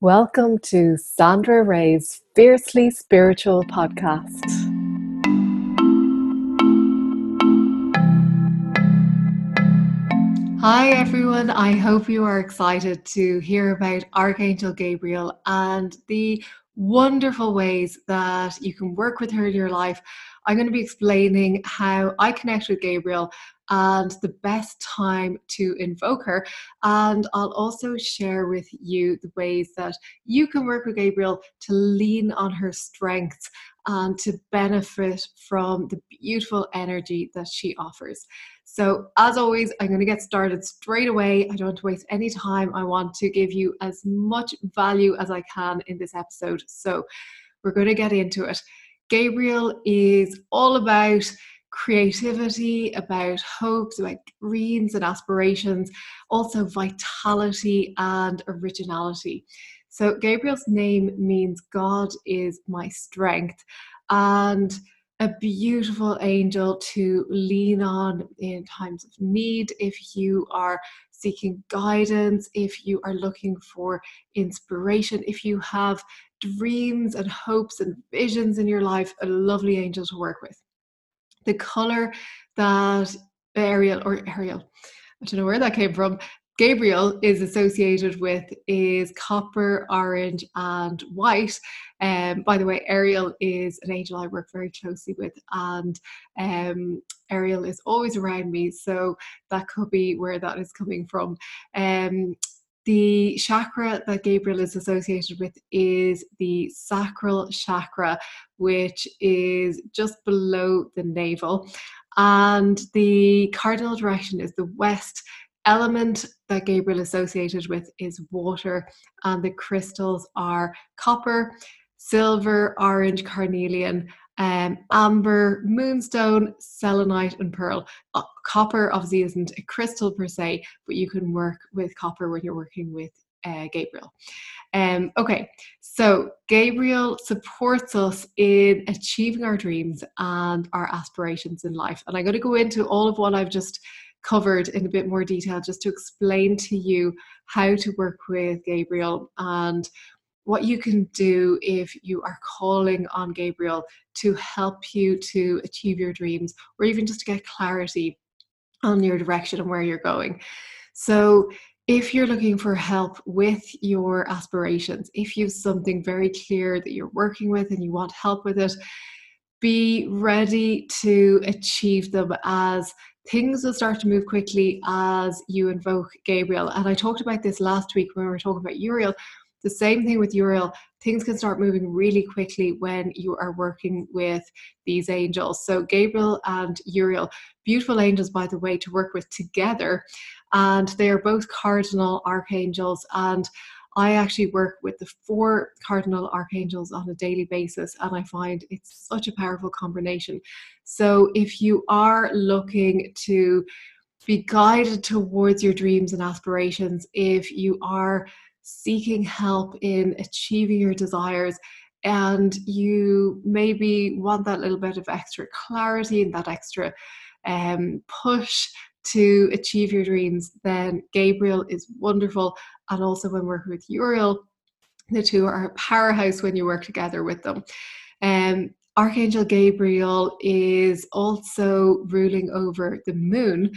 Welcome to Sandra Ray's Fiercely Spiritual podcast. Hi, everyone. I hope you are excited to hear about Archangel Gabriel and the wonderful ways that you can work with her in your life. I'm going to be explaining how I connect with Gabriel and the best time to invoke her. And I'll also share with you the ways that you can work with Gabriel to lean on her strengths and to benefit from the beautiful energy that she offers. So, as always, I'm going to get started straight away. I don't want to waste any time. I want to give you as much value as I can in this episode. So, we're going to get into it. Gabriel is all about creativity, about hopes, about dreams and aspirations, also vitality and originality. So, Gabriel's name means God is my strength and a beautiful angel to lean on in times of need if you are seeking guidance, if you are looking for inspiration, if you have dreams and hopes and visions in your life, a lovely angel to work with the color that Ariel or Ariel, I don't know where that came from. Gabriel is associated with is copper, orange, and white. Um, by the way, Ariel is an angel I work very closely with, and um, Ariel is always around me, so that could be where that is coming from. Um, the chakra that Gabriel is associated with is the sacral chakra, which is just below the navel. And the cardinal direction is the west. Element that Gabriel associated with is water, and the crystals are copper, silver, orange, carnelian, um, amber, moonstone, selenite, and pearl. Uh, copper obviously isn't a crystal per se, but you can work with copper when you're working with uh, Gabriel. Um, okay, so Gabriel supports us in achieving our dreams and our aspirations in life. And I'm going to go into all of what I've just covered in a bit more detail just to explain to you how to work with Gabriel and what you can do if you are calling on Gabriel to help you to achieve your dreams or even just to get clarity on your direction and where you're going. So, if you're looking for help with your aspirations, if you have something very clear that you're working with and you want help with it, be ready to achieve them as things will start to move quickly as you invoke Gabriel. And I talked about this last week when we were talking about Uriel. The same thing with Uriel. Things can start moving really quickly when you are working with these angels. So, Gabriel and Uriel, beautiful angels, by the way, to work with together. And they are both cardinal archangels. And I actually work with the four cardinal archangels on a daily basis, and I find it's such a powerful combination. So, if you are looking to be guided towards your dreams and aspirations, if you are seeking help in achieving your desires and you maybe want that little bit of extra clarity and that extra um, push to achieve your dreams, then Gabriel is wonderful. And also, when working with Uriel, the two are a powerhouse when you work together with them. Um, Archangel Gabriel is also ruling over the moon.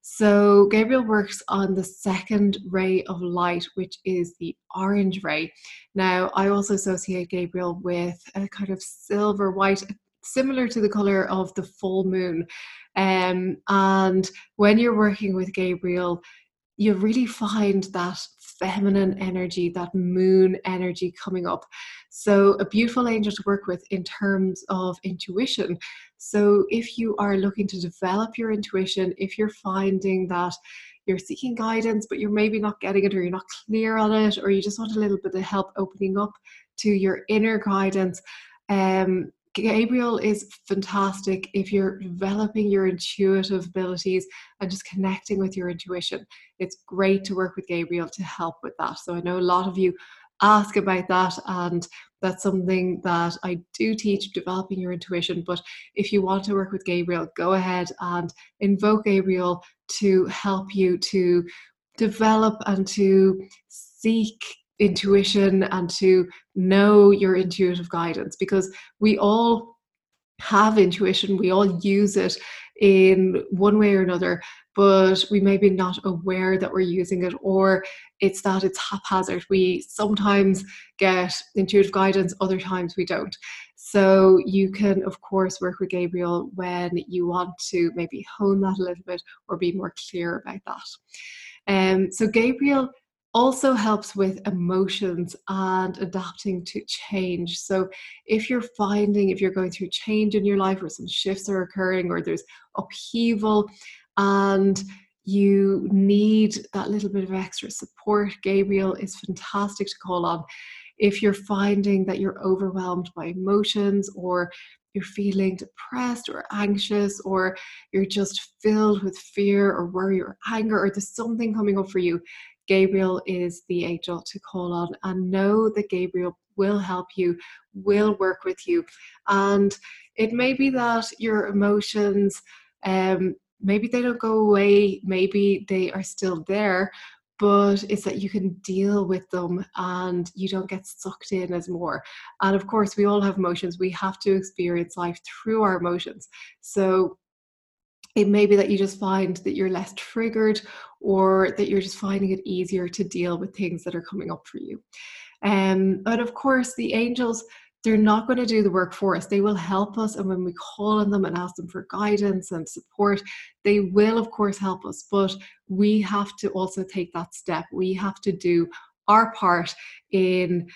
So Gabriel works on the second ray of light, which is the orange ray. Now, I also associate Gabriel with a kind of silver white, similar to the color of the full moon. Um, and when you're working with Gabriel, you really find that feminine energy, that moon energy coming up. So, a beautiful angel to work with in terms of intuition. So, if you are looking to develop your intuition, if you're finding that you're seeking guidance, but you're maybe not getting it, or you're not clear on it, or you just want a little bit of help opening up to your inner guidance, um, Gabriel is fantastic if you're developing your intuitive abilities and just connecting with your intuition. It's great to work with Gabriel to help with that. So I know a lot of you ask about that, and that's something that I do teach developing your intuition. But if you want to work with Gabriel, go ahead and invoke Gabriel to help you to develop and to seek intuition and to know your intuitive guidance because we all have intuition, we all use it in one way or another, but we may be not aware that we're using it, or it's that it's haphazard. We sometimes get intuitive guidance, other times we don't. So you can, of course, work with Gabriel when you want to maybe hone that a little bit or be more clear about that. Um, so Gabriel also helps with emotions and adapting to change. So, if you're finding, if you're going through change in your life, or some shifts are occurring, or there's upheaval, and you need that little bit of extra support, Gabriel is fantastic to call on. If you're finding that you're overwhelmed by emotions, or you're feeling depressed or anxious, or you're just filled with fear or worry or anger, or there's something coming up for you, Gabriel is the angel to call on and know that Gabriel will help you, will work with you. And it may be that your emotions, um, maybe they don't go away, maybe they are still there, but it's that you can deal with them and you don't get sucked in as more. And of course, we all have emotions. We have to experience life through our emotions. So it may be that you just find that you're less triggered or that you're just finding it easier to deal with things that are coming up for you. Um, but of course, the angels, they're not going to do the work for us. They will help us. And when we call on them and ask them for guidance and support, they will, of course, help us. But we have to also take that step. We have to do our part in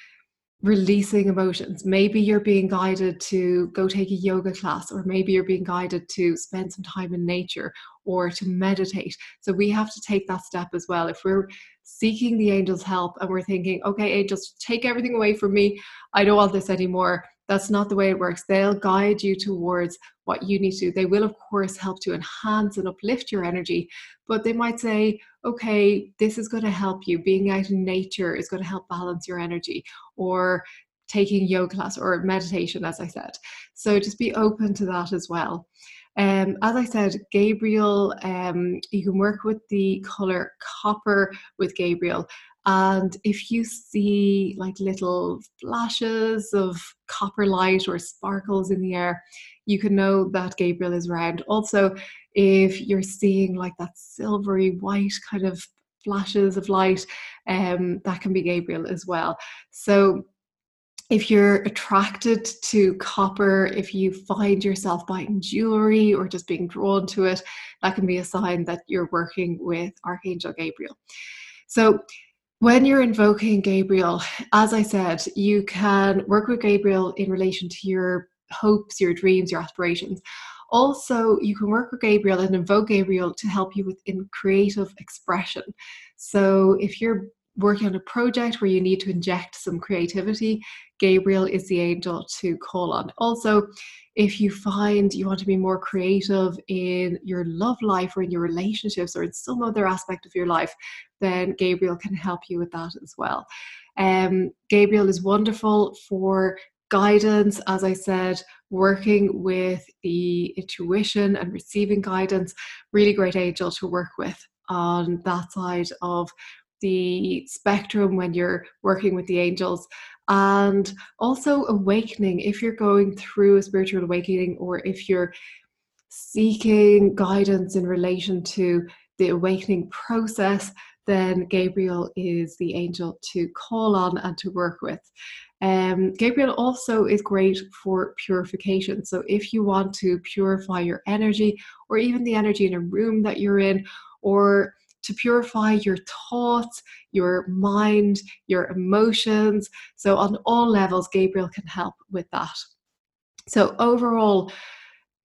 releasing emotions. Maybe you're being guided to go take a yoga class, or maybe you're being guided to spend some time in nature or to meditate. So we have to take that step as well. If we're seeking the angels' help and we're thinking, okay, angels, take everything away from me, I don't want this anymore. That's not the way it works. They'll guide you towards what you need to do. They will, of course, help to enhance and uplift your energy, but they might say, okay, this is going to help you. Being out in nature is going to help balance your energy, or taking yoga class or meditation, as I said. So just be open to that as well. Um, as I said, Gabriel, um, you can work with the color copper with Gabriel. And if you see like little flashes of copper light or sparkles in the air, you can know that Gabriel is around. Also, if you're seeing like that silvery white kind of flashes of light, um, that can be Gabriel as well. So if you're attracted to copper, if you find yourself buying jewelry or just being drawn to it, that can be a sign that you're working with Archangel Gabriel. So, when you're invoking Gabriel, as I said, you can work with Gabriel in relation to your hopes, your dreams, your aspirations. Also, you can work with Gabriel and invoke Gabriel to help you with in creative expression. So, if you're working on a project where you need to inject some creativity, Gabriel is the angel to call on. Also, if you find you want to be more creative in your love life or in your relationships or in some other aspect of your life, then Gabriel can help you with that as well. Um, Gabriel is wonderful for guidance, as I said, working with the intuition and receiving guidance. Really great angel to work with on that side of the spectrum when you're working with the angels and also awakening if you're going through a spiritual awakening or if you're seeking guidance in relation to the awakening process then Gabriel is the angel to call on and to work with. Um, Gabriel also is great for purification. So, if you want to purify your energy, or even the energy in a room that you're in, or to purify your thoughts, your mind, your emotions. So, on all levels, Gabriel can help with that. So, overall,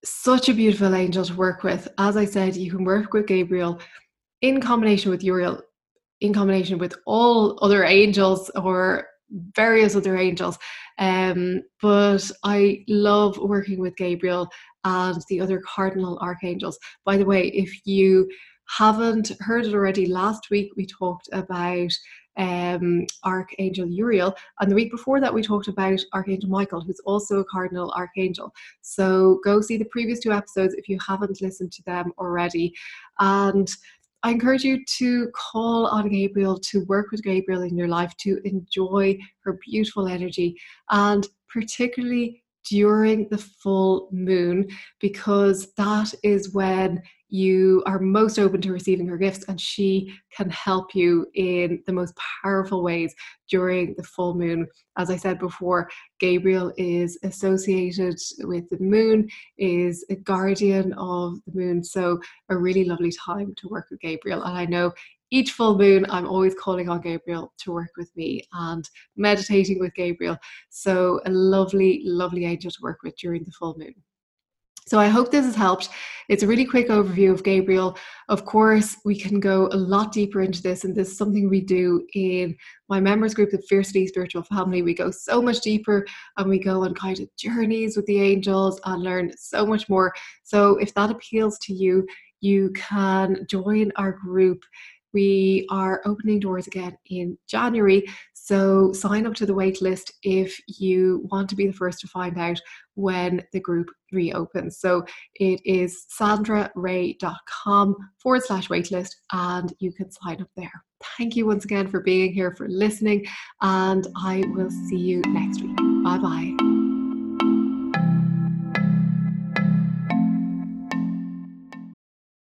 such a beautiful angel to work with. As I said, you can work with Gabriel in combination with Uriel, in combination with all other angels or various other angels. Um, but I love working with Gabriel and the other cardinal archangels. By the way, if you haven't heard it already, last week we talked about um, Archangel Uriel, and the week before that we talked about Archangel Michael, who's also a cardinal archangel. So go see the previous two episodes if you haven't listened to them already. And I encourage you to call on Gabriel, to work with Gabriel in your life, to enjoy her beautiful energy, and particularly during the full moon, because that is when you are most open to receiving her gifts, and she can help you in the most powerful ways during the full moon. As I said before, Gabriel is associated with the moon, is a guardian of the moon. So, a really lovely time to work with Gabriel. And I know each full moon, I'm always calling on Gabriel to work with me and meditating with Gabriel. So, a lovely, lovely angel to work with during the full moon. So I hope this has helped. It's a really quick overview of Gabriel. Of course, we can go a lot deeper into this, and this is something we do in my members group, the Fiercely Spiritual Family. We go so much deeper and we go on kind of journeys with the angels and learn so much more. So if that appeals to you, you can join our group we are opening doors again in January. So sign up to the wait list if you want to be the first to find out when the group reopens. So it is sandraray.com forward slash waitlist and you can sign up there. Thank you once again for being here, for listening, and I will see you next week. Bye bye.